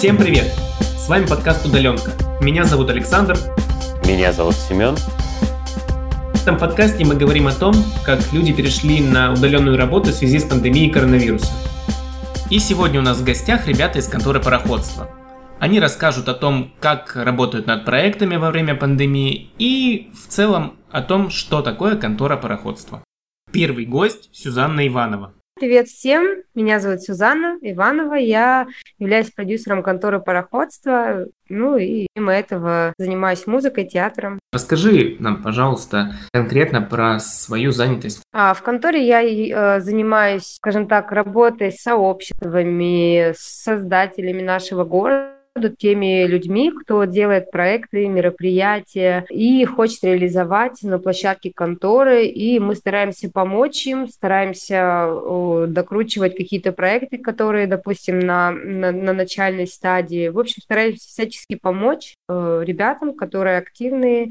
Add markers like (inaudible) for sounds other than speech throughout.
Всем привет! С вами подкаст «Удаленка». Меня зовут Александр. Меня зовут Семен. В этом подкасте мы говорим о том, как люди перешли на удаленную работу в связи с пандемией коронавируса. И сегодня у нас в гостях ребята из конторы пароходства. Они расскажут о том, как работают над проектами во время пандемии и в целом о том, что такое контора пароходства. Первый гость – Сюзанна Иванова. Привет всем, меня зовут Сюзанна Иванова, я являюсь продюсером конторы пароходства, ну и помимо этого занимаюсь музыкой, театром. Расскажи нам, пожалуйста, конкретно про свою занятость. А в конторе я э, занимаюсь, скажем так, работой с сообществами, с создателями нашего города, теми людьми, кто делает проекты, мероприятия и хочет реализовать на площадке конторы, и мы стараемся помочь им, стараемся докручивать какие-то проекты, которые, допустим, на, на, на начальной стадии. В общем, стараемся всячески помочь э, ребятам, которые активные,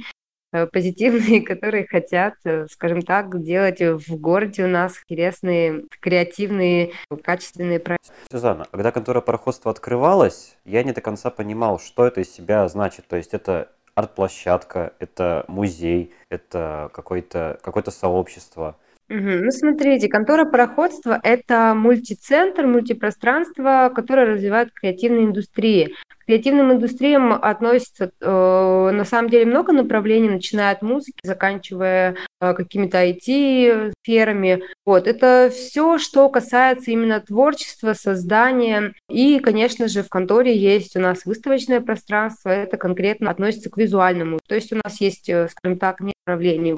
позитивные, (laughs) которые хотят, э, скажем так, делать в городе у нас интересные, креативные, качественные проекты. Сюзанна, когда контора пароходства открывалась, я не до конца понимал, что это из себя значит. То есть это арт-площадка, это музей, это какое-то какое сообщество. Ну, смотрите, контора пароходства – это мультицентр, мультипространство, которое развивает креативные индустрии. К креативным индустриям относится э, на самом деле много направлений, начиная от музыки, заканчивая э, какими-то IT-сферами. Вот. Это все, что касается именно творчества, создания. И, конечно же, в конторе есть у нас выставочное пространство, это конкретно относится к визуальному. То есть у нас есть, э, скажем так, направление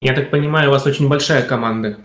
я так понимаю, у вас очень большая команда.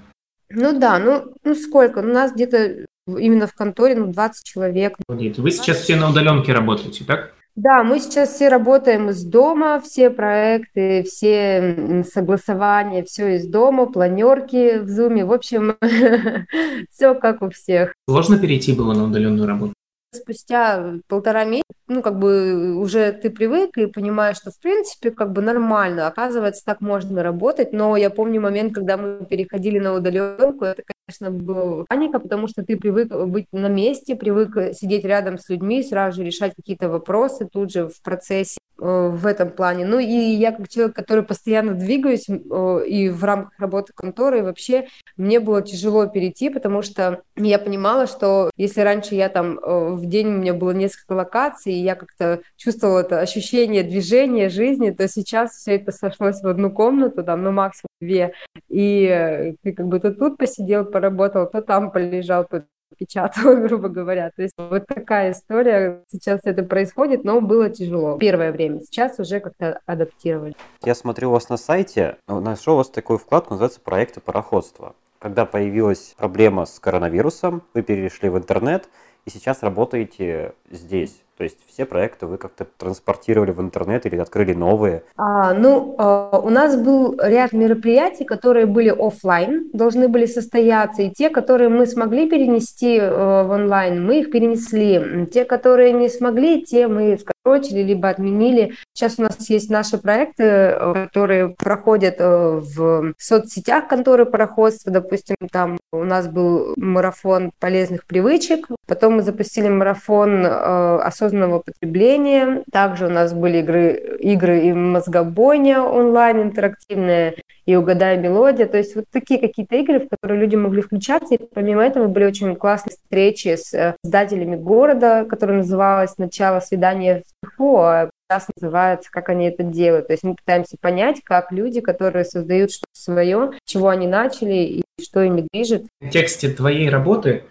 Ну да, ну, ну сколько? У нас где-то именно в конторе ну, 20 человек. Вы сейчас все на удаленке работаете, так? Да, мы сейчас все работаем из дома, все проекты, все согласования, все из дома, планерки в зуме, в общем, (laughs) все как у всех. Сложно перейти было на удаленную работу? Спустя полтора месяца, ну, как бы уже ты привык и понимаешь, что, в принципе, как бы нормально. Оказывается, так можно работать. Но я помню момент, когда мы переходили на удаленку, это, конечно, была паника, потому что ты привык быть на месте, привык сидеть рядом с людьми, сразу же решать какие-то вопросы тут же в процессе э, в этом плане. Ну, и я как человек, который постоянно двигаюсь э, и в рамках работы конторы, вообще мне было тяжело перейти, потому что я понимала, что если раньше я там э, в день у меня было несколько локаций, и я как-то чувствовала это ощущение движения, жизни, то сейчас все это сошлось в одну комнату, там, ну, максимум две, и э, ты как бы то тут посидел, поработал, то там полежал, то печатал, (laughs) грубо говоря. То есть вот такая история. Сейчас это происходит, но было тяжело первое время. Сейчас уже как-то адаптировали. Я смотрю у вас на сайте, нашел у вас такую вкладку, называется «Проекты пароходства». Когда появилась проблема с коронавирусом, вы перешли в интернет и сейчас работаете здесь. То есть все проекты вы как-то транспортировали в интернет или открыли новые? А, ну, а, у нас был ряд мероприятий, которые были офлайн, должны были состояться, и те, которые мы смогли перенести э, в онлайн, мы их перенесли. Те, которые не смогли, те мы скорочили, либо отменили. Сейчас у нас есть наши проекты, э, которые проходят э, в соцсетях конторы пароходства. Допустим, там у нас был марафон полезных привычек, потом мы запустили марафон осознанного осознанного потребления. Также у нас были игры, игры и мозгобойня онлайн интерактивная, и угадай мелодия. То есть вот такие какие-то игры, в которые люди могли включаться. И помимо этого были очень классные встречи с э, создателями города, которая называлась «Начало свидания в Тиху», а сейчас называется «Как они это делают». То есть мы пытаемся понять, как люди, которые создают что-то свое, чего они начали и что ими движет. В контексте твоей работы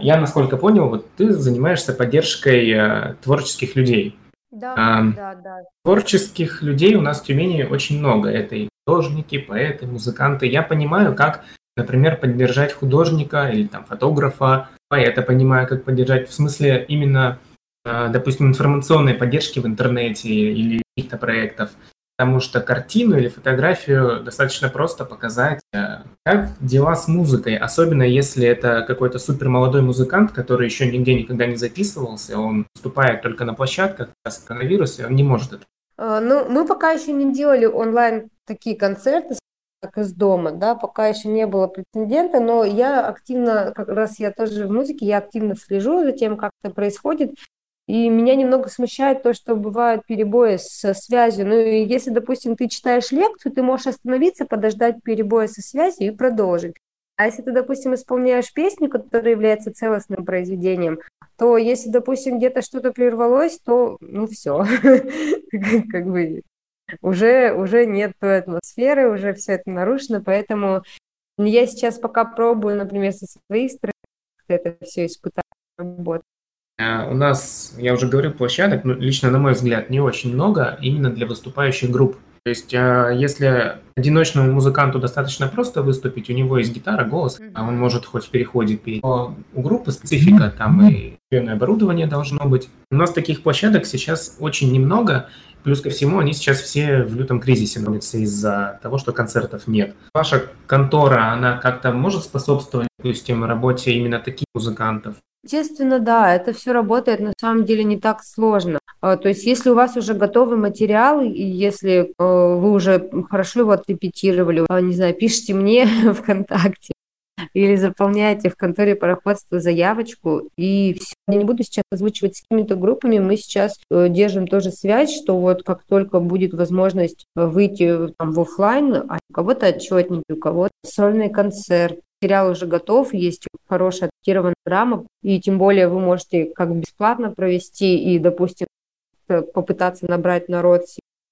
я, насколько понял, вот ты занимаешься поддержкой э, творческих людей. Да, а, да, да. Творческих людей у нас в Тюмени очень много. Это и художники, поэты, музыканты. Я понимаю, как, например, поддержать художника или там фотографа, поэта понимаю, как поддержать. В смысле именно, допустим, информационной поддержки в интернете или каких-то проектов. Потому что картину или фотографию достаточно просто показать, э, как дела с музыкой, особенно если это какой-то супер молодой музыкант, который еще нигде никогда не записывался, он выступает только на площадках, сейчас коронавирус, и он не может это. А, ну, мы пока еще не делали онлайн такие концерты, как из дома, да, пока еще не было прецедента, но я активно, как раз я тоже в музыке, я активно слежу за тем, как это происходит, И меня немного смущает то, что бывают перебои со связью. Ну, и если, допустим, ты читаешь лекцию, ты можешь остановиться, подождать перебоя со связью и продолжить. А если ты, допустим, исполняешь песню, которая является целостным произведением, то если, допустим, где-то что-то прервалось, то, ну, все, (laughs) как бы уже, уже нет той атмосферы, уже все это нарушено, поэтому я сейчас пока пробую, например, со своей стороны это все испытать, работать. А, у нас, я уже говорил, площадок, ну, лично на мой взгляд, не очень много именно для выступающих групп. То есть, а, если одиночному музыканту достаточно просто выступить, у него есть гитара, голос, а он может хоть в переходе петь. Но у группы специфика, там и оборудование должно быть. У нас таких площадок сейчас очень немного, Плюс ко всему, они сейчас все в лютом кризисе находятся из-за того, что концертов нет. Ваша контора, она как-то может способствовать, допустим, работе именно таких музыкантов? Естественно, да, это все работает на самом деле не так сложно. А, то есть, если у вас уже готовый материал, и если э, вы уже хорошо его отрепетировали, а, не знаю, пишите мне (laughs) ВКонтакте, или заполняете в конторе пароходства заявочку, и все. Я не буду сейчас озвучивать с какими-то группами, мы сейчас э, держим тоже связь, что вот как только будет возможность э, выйти там, в офлайн, а у кого-то отчетники, у кого-то сольный концерт, материал уже готов, есть хорошая адаптированная программа, и тем более вы можете как бесплатно провести и, допустим, э, попытаться набрать народ,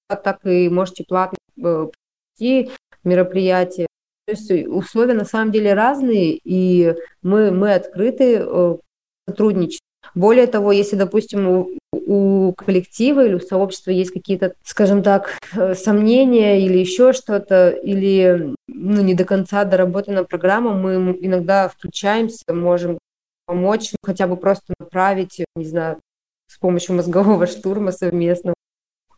так и можете платно провести мероприятие. То есть условия на самом деле разные, и мы, мы открыты э, сотрудничать. Более того, если, допустим, у, коллектива или у сообщества есть какие-то, скажем так, э, сомнения или еще что-то, или ну, не до конца доработана программа, мы иногда включаемся, можем помочь, хотя бы просто направить, не знаю, с помощью мозгового штурма совместно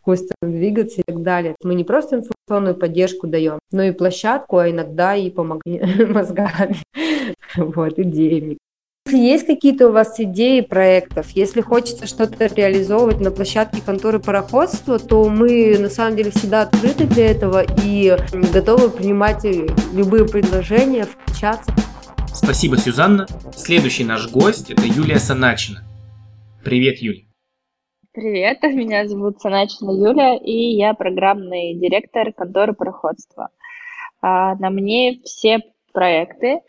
какую сторону двигаться и так далее. Мы не просто информационную поддержку даем, но и площадку, а иногда и помогли (laughs) мозгами, вот, идеями. Если есть какие-то у вас идеи проектов, если хочется что-то реализовывать на площадке конторы пароходства, то мы на самом деле всегда открыты для этого и готовы принимать любые предложения, включаться. Спасибо, Сюзанна. Следующий наш гость – это Юлия Саначина. Привет, Юлия. Привет, (laughs) меня зовут Саначина Юля, и я программный директор конторы пароходства. А, на мне все проекты,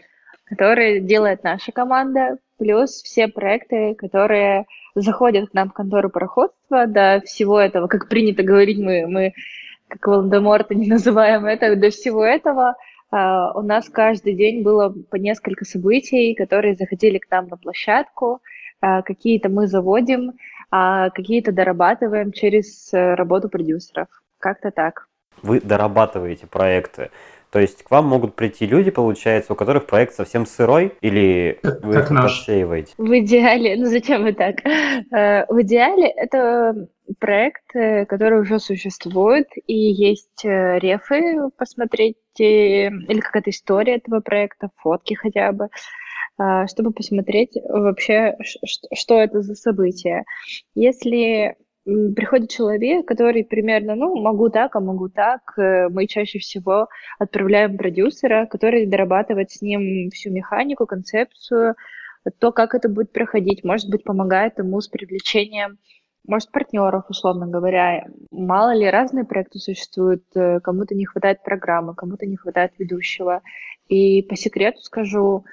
которые делает наша команда, плюс все проекты, которые заходят к нам в контору пароходства. До всего этого, как принято говорить, мы, мы как Волдеморта не называем это, до всего этого а, у нас каждый день было по несколько событий, которые заходили к нам на площадку, а, какие-то мы заводим, а какие-то дорабатываем через э, работу продюсеров. Как-то так. Вы дорабатываете проекты. То есть к вам могут прийти люди, получается, у которых проект совсем сырой, или вы как их отсеиваете? В идеале, (laughs) ну зачем вы так? Э, в идеале это проект, э, который уже существует, и есть рефы посмотреть, или какая-то история этого проекта, фотки хотя бы. Чтобы посмотреть вообще, что это за событие. Если приходит человек, который примерно, ну, могу так, а могу так, э, мы чаще всего отправляем продюсера, который дорабатывает с ним всю механику, концепцию, то, как это будет проходить, может быть, помогает ему с привлечением может, партнеров, условно говоря. Мало ли, разные проекты существуют, э, кому-то не хватает программы, кому-то не хватает ведущего. И по секрету скажу,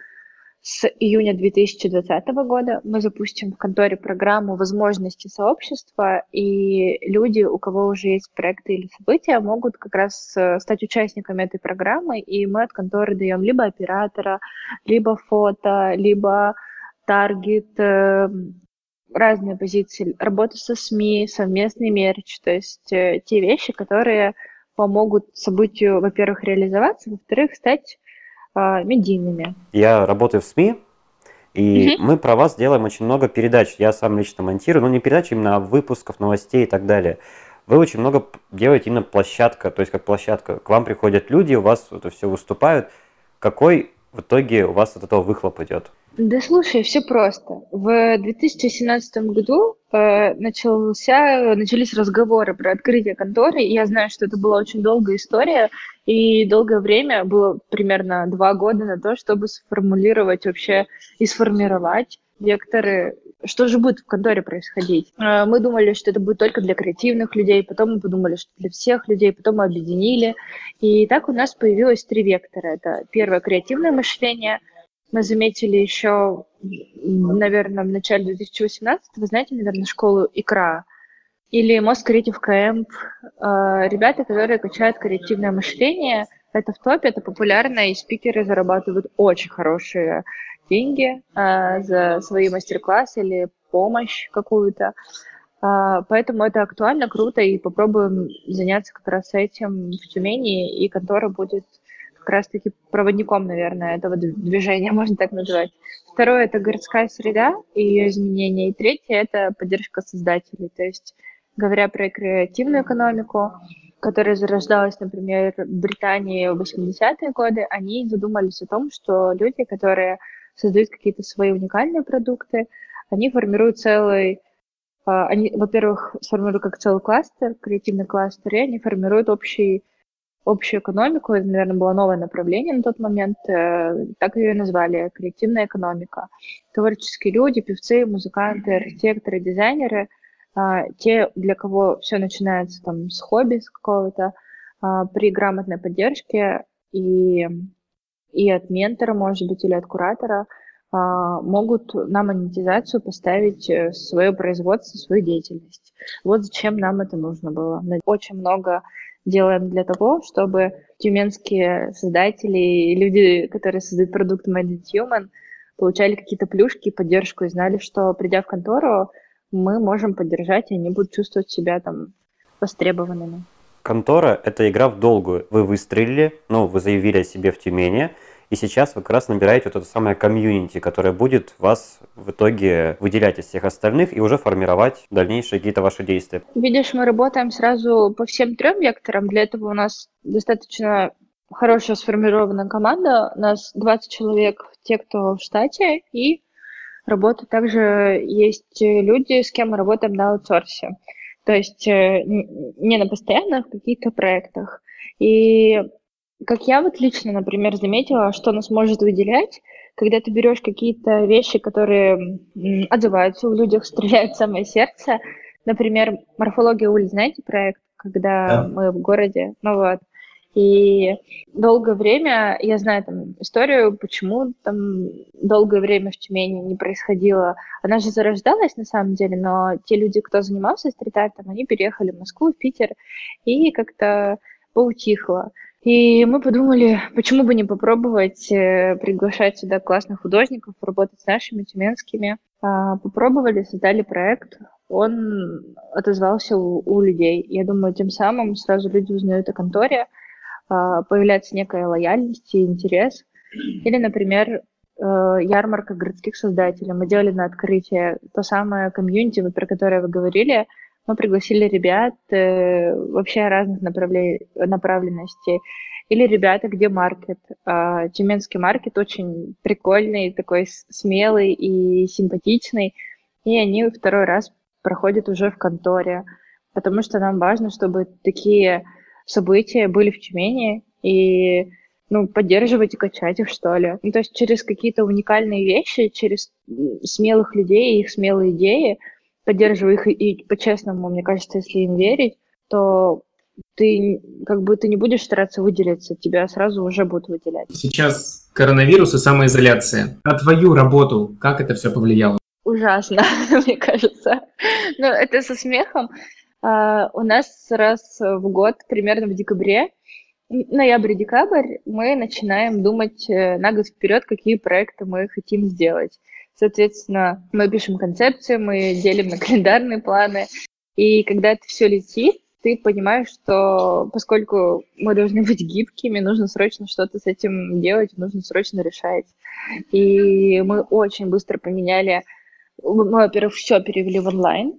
с июня 2020 года мы запустим в конторе программу возможности сообщества, и люди, у кого уже есть проекты или события, могут как раз э, стать участниками этой программы, и мы от конторы даем либо оператора, либо фото, либо таргет, э, разные позиции, работа со СМИ, совместный мерч, то есть э, те вещи, которые помогут событию, во-первых, реализоваться, во-вторых, стать медийными. Я работаю в СМИ, и угу. мы про вас делаем очень много передач. Я сам лично монтирую, но не передач именно, а выпусков, новостей и так далее. Вы очень много делаете именно площадка, то есть как площадка. К вам приходят люди, у вас это все выступают. Какой в итоге у вас от этого выхлоп идет? Да слушай, все просто. В 2017 году э, начался, начались разговоры про открытие конторы, я знаю, что это была очень долгая история, и долгое время, было примерно два года на то, чтобы сформулировать вообще и сформировать векторы что же будет в конторе происходить. Э, мы думали, что это будет только для креативных людей, потом мы подумали, что для всех людей, потом мы объединили. И так у нас появилось три вектора. Это первое – креативное мышление. Мы заметили еще, наверное, в начале 2018 вы знаете, наверное, школу «Икра», или Most Creative Camp. Э, ребята, которые качают креативное мышление, это в топе, это популярно, и спикеры зарабатывают очень хорошие деньги э, за свои мастер-классы или помощь какую-то. Э, поэтому это актуально, круто, и попробуем заняться как раз этим в Тюмени, и контора будет как раз-таки проводником, наверное, этого движения, (laughs) можно так назвать. Второе – это городская среда и ее изменения. И третье – это поддержка создателей. То есть, говоря про креативную экономику, которая зарождалась, например, в Британии в 80-е годы, они задумались о том, что люди, которые создают какие-то свои уникальные продукты, они формируют целый а, они, во-первых, сформируют как целый кластер, креативный кластер, и они формируют общий, общую экономику. Это, наверное, было новое направление на тот момент. Э, так ее и назвали – креативная экономика. Творческие люди, певцы, музыканты, архитекторы, дизайнеры а, – те, для кого все начинается там с хобби, с какого-то, а, при грамотной поддержке и и от ментора, может быть, или от куратора могут на монетизацию поставить э, свое производство, свою деятельность. Вот зачем нам это нужно было. Очень много делаем для того, чтобы тюменские создатели и люди, которые создают продукт Made in Human, получали какие-то плюшки поддержку и знали, что придя в контору, мы можем поддержать, и они будут чувствовать себя там востребованными. Контора – это игра в долгую. Вы выстрелили, ну, вы заявили о себе в Тюмени, и сейчас вы как раз набираете вот это самое комьюнити, которое будет вас в итоге выделять из всех остальных и уже формировать дальнейшие какие-то ваши действия. Видишь, мы работаем сразу по всем трем векторам. Для этого у нас достаточно хорошая сформированная команда. У нас 20 человек, те, кто в штате, и работают также есть люди, с кем мы работаем на аутсорсе. То есть э, не на постоянных каких-то проектах. И как я вот лично, например, заметила, что нас может выделять, когда ты берешь какие-то вещи, которые отзываются в людях, (laughs) стреляют в самое сердце. Например, морфология улиц, знаете проект, когда да. мы в городе, ну вот. И долгое время, я знаю там историю, почему там долгое время в Тюмени не происходило. Она же зарождалась на самом деле, но те люди, кто занимался стрит-артом, они переехали в Москву, в Питер, и как-то поутихло. И мы подумали, почему бы не попробовать э, приглашать сюда классных художников, работать с нашими тюменскими. А, попробовали, создали проект. Он отозвался у, у людей. Я думаю, тем самым сразу люди узнают о конторе, а, появляется некая лояльность и интерес. Или, например, э, ярмарка городских создателей. Мы делали на открытие то самое комьюнити, про которое вы говорили – мы пригласили ребят э, вообще разных направле- направленностей. Или ребята, где маркет. Э, Тюменский маркет очень прикольный, такой смелый и симпатичный. И они второй раз проходят уже в конторе, потому что нам важно, чтобы такие события были в Тюмени и ну, поддерживать и качать их, что ли. Ну, то есть через какие-то уникальные вещи, через смелых людей и их смелые идеи – поддерживаю их и по-честному, мне кажется, если им верить, то ты как бы ты не будешь стараться выделиться, тебя сразу уже будут выделять. Сейчас коронавирус и самоизоляция. На твою работу как это все повлияло? Ужасно, (laughs) мне кажется. Но это со смехом. Uh, у нас раз в год, примерно в декабре, ноябрь-декабрь, мы начинаем думать э, на год вперед, какие проекты мы хотим сделать. Соответственно, мы пишем концепции, мы делим на календарные планы. И когда это все летит, ты понимаешь, что поскольку мы должны быть гибкими, нужно срочно что-то с этим делать, нужно срочно решать. И мы очень быстро поменяли мы, во-первых, все перевели в онлайн.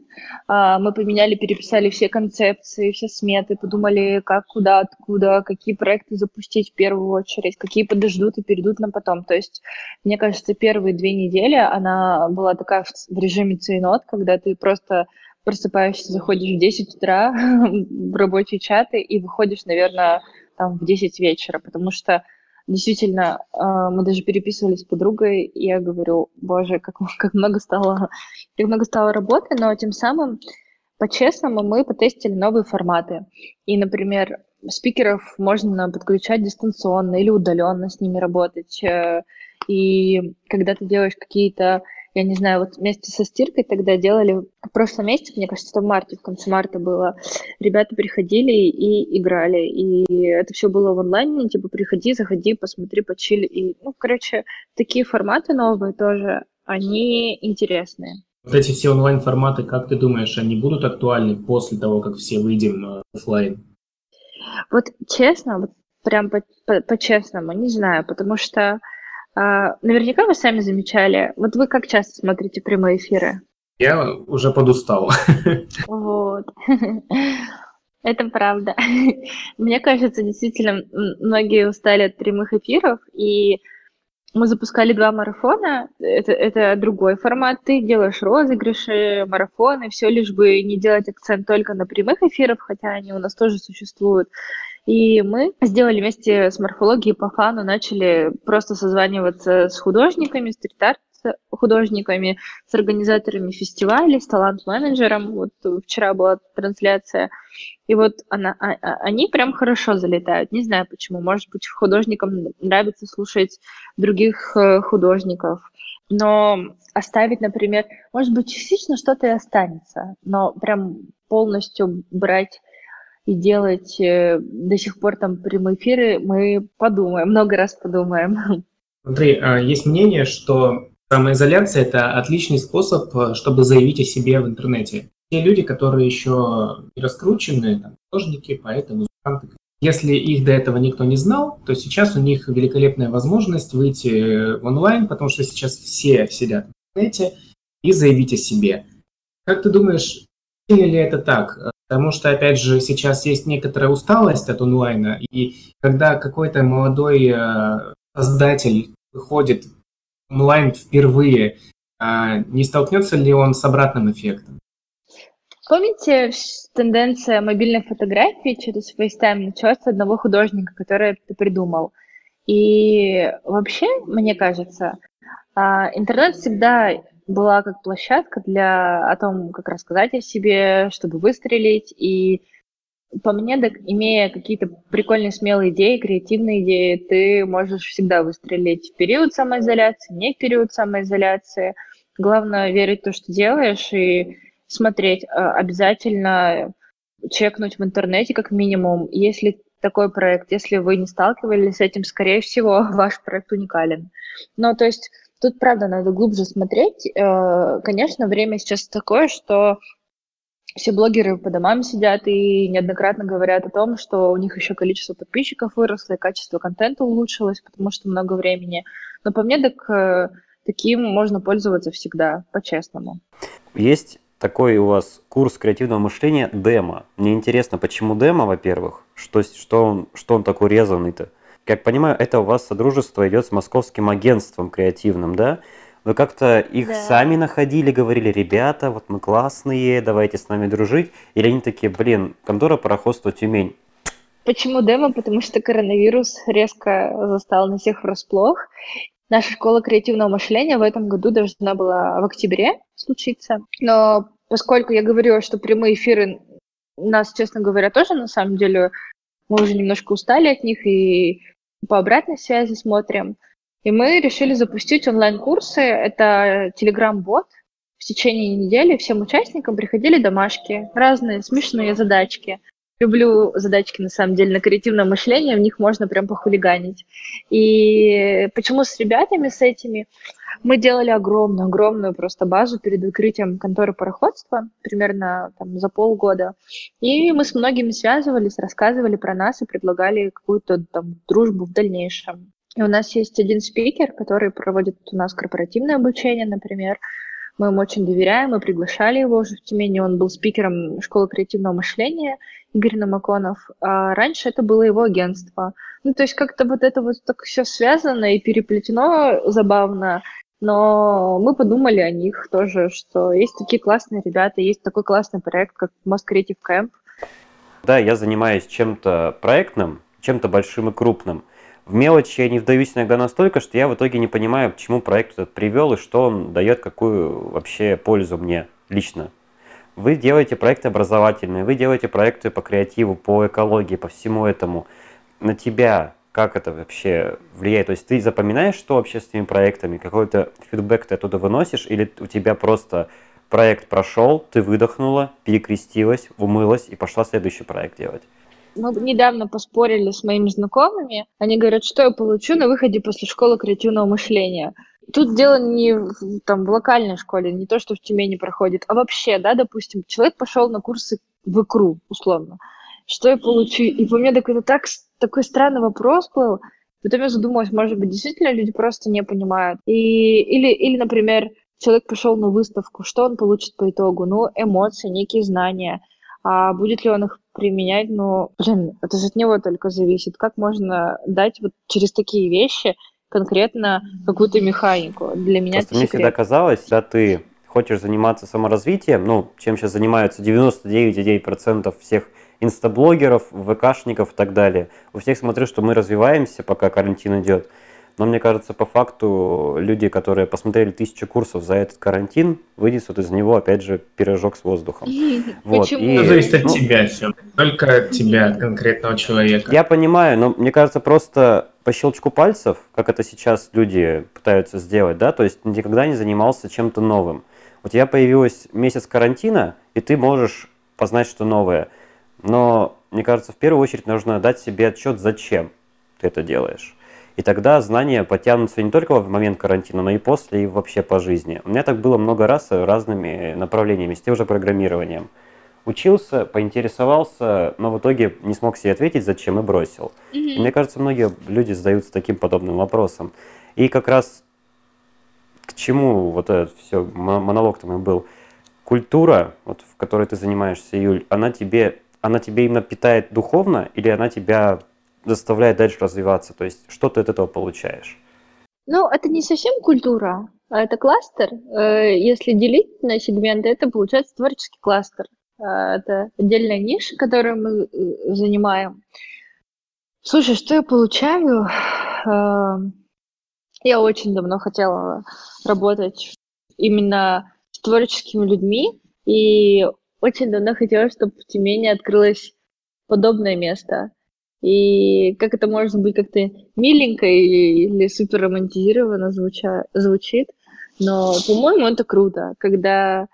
А, мы поменяли, переписали все концепции, все сметы, подумали, как, куда, откуда, какие проекты запустить в первую очередь, какие подождут и перейдут нам потом. То есть, мне кажется, первые две недели она была такая в режиме цейнот, когда ты просто просыпаешься, заходишь в 10 утра (laughs) в рабочие чаты и выходишь, наверное, там в 10 вечера, потому что действительно, а, мы даже переписывались с подругой, и я говорю, боже, как, (laughs) как много стало, как много стало работы, но тем самым, по-честному, мы потестили новые форматы. И, например, спикеров можно подключать дистанционно или удаленно с ними работать. Э, и когда ты делаешь какие-то я не знаю, вот вместе со стиркой тогда делали, в прошлом месяце, мне кажется, это в марте, в конце марта было, ребята приходили и играли, и это все было в онлайне, типа, приходи, заходи, посмотри, почили, и, ну, короче, такие форматы новые тоже, они интересные. Вот эти все онлайн-форматы, как ты думаешь, они будут актуальны после того, как все выйдем офлайн? Вот честно, вот прям по-честному, по, по не знаю, потому что наверняка вы сами замечали. Вот вы как часто смотрите прямые эфиры? Я уже подустал. Вот. (laughs) Это правда. (laughs) Мне кажется, действительно, многие устали от прямых эфиров, и мы запускали два марафона. Это, это другой формат. Ты делаешь розыгрыши, марафоны, все лишь бы не делать акцент только на прямых эфирах, хотя они у нас тоже существуют. И мы сделали вместе с морфологией по фану, начали просто созваниваться с художниками, стрит-арт художниками, с организаторами фестивалей, с талант-менеджером. Вот вчера была трансляция. И вот она, а, а, они прям хорошо залетают. Не знаю почему. Может быть, художникам нравится слушать других э, художников. Но оставить, например, может быть, частично что-то и останется, но прям полностью брать и делать э, до сих пор там прямые эфиры, мы подумаем, много раз подумаем. Смотри, а, есть мнение, что самоизоляция – это отличный способ, э, чтобы заявить о себе в интернете. Те люди, которые еще не раскручены, там, художники, поэты, музыканты, если их до этого никто не знал, то сейчас у них великолепная возможность выйти в онлайн, потому что сейчас все сидят в интернете, и заявить о себе. Как ты думаешь, ли это так? Потому что, опять же, сейчас есть некоторая усталость от онлайна, и когда какой-то молодой э, создатель выходит онлайн впервые, а, не столкнется ли он с обратным эффектом? Помните, тенденция мобильной фотографии через FaceTime началась с одного художника, который это придумал. И вообще, мне кажется, а, интернет всегда была как площадка для о том, как рассказать о себе, чтобы выстрелить. И по мне, так, имея какие-то прикольные, смелые идеи, креативные идеи, ты можешь всегда выстрелить в период самоизоляции, не в период самоизоляции. Главное верить в то, что делаешь, и смотреть. А, обязательно чекнуть в интернете как минимум, если такой проект, если вы не сталкивались с этим, скорее всего, (laughs) ваш проект уникален. Но то есть Тут, правда, надо глубже смотреть. Э, конечно, время сейчас такое, что все блогеры по домам сидят и неоднократно говорят о том, что у них еще количество подписчиков выросло и качество контента улучшилось, потому что много времени. Но по мне, так э, таким можно пользоваться всегда, по-честному. Есть такой у вас курс креативного мышления демо. Мне интересно, почему демо, во-первых? Что, что, он, что он такой резанный-то? Как понимаю, это у вас содружество идет с московским агентством креативным, да? Вы как-то их да. сами находили, говорили, ребята, вот мы классные, давайте с нами дружить? Или они такие, блин, контора пароходство Тюмень? Почему демо? Потому что коронавирус резко застал на всех врасплох. Наша школа креативного мышления в этом году должна была в октябре случиться. Но поскольку я говорила, что прямые эфиры нас, честно говоря, тоже на самом деле мы уже немножко устали от них, и по обратной связи смотрим. И мы решили запустить онлайн-курсы. Это Telegram-бот. В течение недели всем участникам приходили домашки, разные смешные задачки. Люблю задачки, на самом деле, на креативное мышление, в них можно прям похулиганить. И почему с ребятами, с этими? Мы делали огромную-огромную просто базу перед открытием конторы пароходства, примерно там, за полгода. И мы с многими связывались, рассказывали про нас и предлагали какую-то там дружбу в дальнейшем. И у нас есть один спикер, который проводит у нас корпоративное обучение, например. Мы ему очень доверяем, мы приглашали его уже в Тюмени, он был спикером школы креативного мышления, Игорь Намаконов. А раньше это было его агентство. Ну, то есть как-то вот это вот так все связано и переплетено забавно. Но мы подумали о них тоже, что есть такие классные ребята, есть такой классный проект, как Most Creative Camp. Да, я занимаюсь чем-то проектным, чем-то большим и крупным. В мелочи я не вдаюсь иногда настолько, что я в итоге не понимаю, к чему проект этот привел и что он дает, какую вообще пользу мне лично. Вы делаете проекты образовательные, вы делаете проекты по креативу, по экологии, по всему этому. На тебя как это вообще влияет? То есть ты запоминаешь, что вообще с этими проектами, какой-то фидбэк ты оттуда выносишь, или у тебя просто проект прошел, ты выдохнула, перекрестилась, умылась и пошла следующий проект делать? Мы недавно поспорили с моими знакомыми. Они говорят, что я получу на выходе после школы креативного мышления. Тут дело не в, там, в локальной школе, не то, что в Тюмени проходит, а вообще, да, допустим, человек пошел на курсы в икру, условно. Что я получу? И по мне такой, так, такой странный вопрос был. Потом я задумалась, может быть, действительно люди просто не понимают. И, или, или, например, человек пошел на выставку, что он получит по итогу? Ну, эмоции, некие знания. А будет ли он их применять? Ну, блин, это же от него только зависит. Как можно дать вот через такие вещи конкретно какую-то механику. Для меня Просто это мне всегда казалось, когда ты хочешь заниматься саморазвитием, ну, чем сейчас занимаются 99,9% всех инстаблогеров, ВКшников и так далее. У всех смотрю, что мы развиваемся, пока карантин идет. Но мне кажется, по факту люди, которые посмотрели тысячу курсов за этот карантин, вынесут из него, опять же, пирожок с воздухом. Вот. Почему? И, это зависит от ну, тебя все, только от тебя, от конкретного человека. Я понимаю, но мне кажется, просто по щелчку пальцев, как это сейчас люди пытаются сделать, да, то есть никогда не занимался чем-то новым. У тебя появилось месяц карантина, и ты можешь познать что новое. Но, мне кажется, в первую очередь нужно дать себе отчет, зачем ты это делаешь. И тогда знания потянутся не только в момент карантина, но и после, и вообще по жизни. У меня так было много раз разными направлениями, с тем же программированием. Учился, поинтересовался, но в итоге не смог себе ответить, зачем, и бросил. Mm-hmm. И мне кажется, многие люди задаются таким подобным вопросом. И как раз к чему вот этот все монолог там и был. Культура, вот, в которой ты занимаешься, Юль, она тебе, она тебе именно питает духовно или она тебя заставляет дальше развиваться? То есть что ты от этого получаешь? Ну, это не совсем культура, а это кластер. Э, если делить на сегменты, это получается творческий кластер. Э, это отдельная ниша, которую мы э, занимаем. Слушай, что я получаю? Я очень давно хотела работать именно с творческими людьми, и очень давно хотела, чтобы в Тюмени открылось подобное место. И как это может быть как-то миленько или супер романтизированно звуча, звучит, но, по-моему, это круто, когда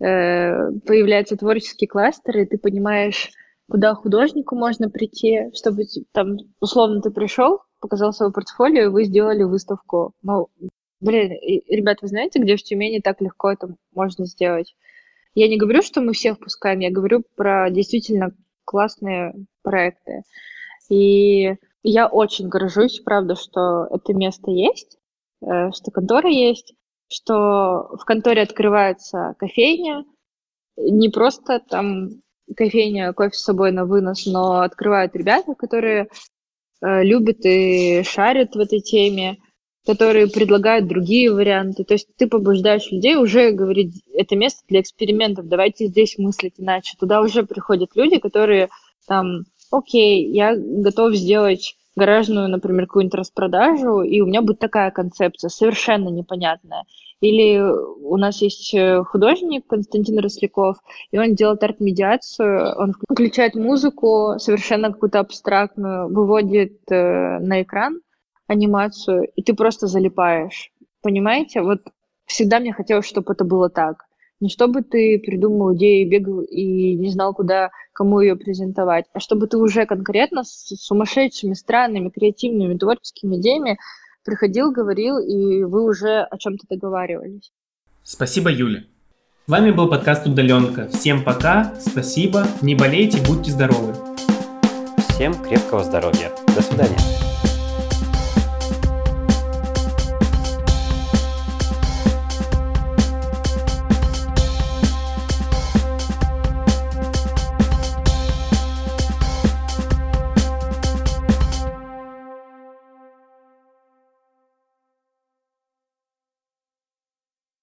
э, появляется творческий кластер, и ты понимаешь, куда художнику можно прийти, чтобы там, условно, ты пришел, показал свое портфолио, и вы сделали выставку. Ну, блин, ребят, вы знаете, где в Тюмени так легко это можно сделать? Я не говорю, что мы всех пускаем, я говорю про действительно классные проекты. И я очень горжусь, правда, что это место есть, э, что контора есть, что в конторе открывается кофейня, не просто там кофейня, кофе с собой на вынос, но открывают ребята, которые э, любят и шарят в этой теме, которые предлагают другие варианты. То есть ты побуждаешь людей уже говорить, это место для экспериментов, давайте здесь мыслить иначе. Туда уже приходят люди, которые там окей, я готов сделать гаражную, например, какую-нибудь распродажу, и у меня будет такая концепция, совершенно непонятная. Или у нас есть э, художник Константин Росляков, и он делает арт-медиацию, он включает музыку совершенно какую-то абстрактную, выводит э, на экран анимацию, и ты просто залипаешь. Понимаете? Вот всегда мне хотелось, чтобы это было так. Не чтобы ты придумал идею, бегал и не знал, куда, кому ее презентовать, а чтобы ты уже конкретно с сумасшедшими, странными, креативными, творческими идеями приходил, говорил, и вы уже о чем-то договаривались. Спасибо, Юля. С вами был подкаст «Удаленка». Всем пока, спасибо, не болейте, будьте здоровы. Всем крепкого здоровья. До свидания.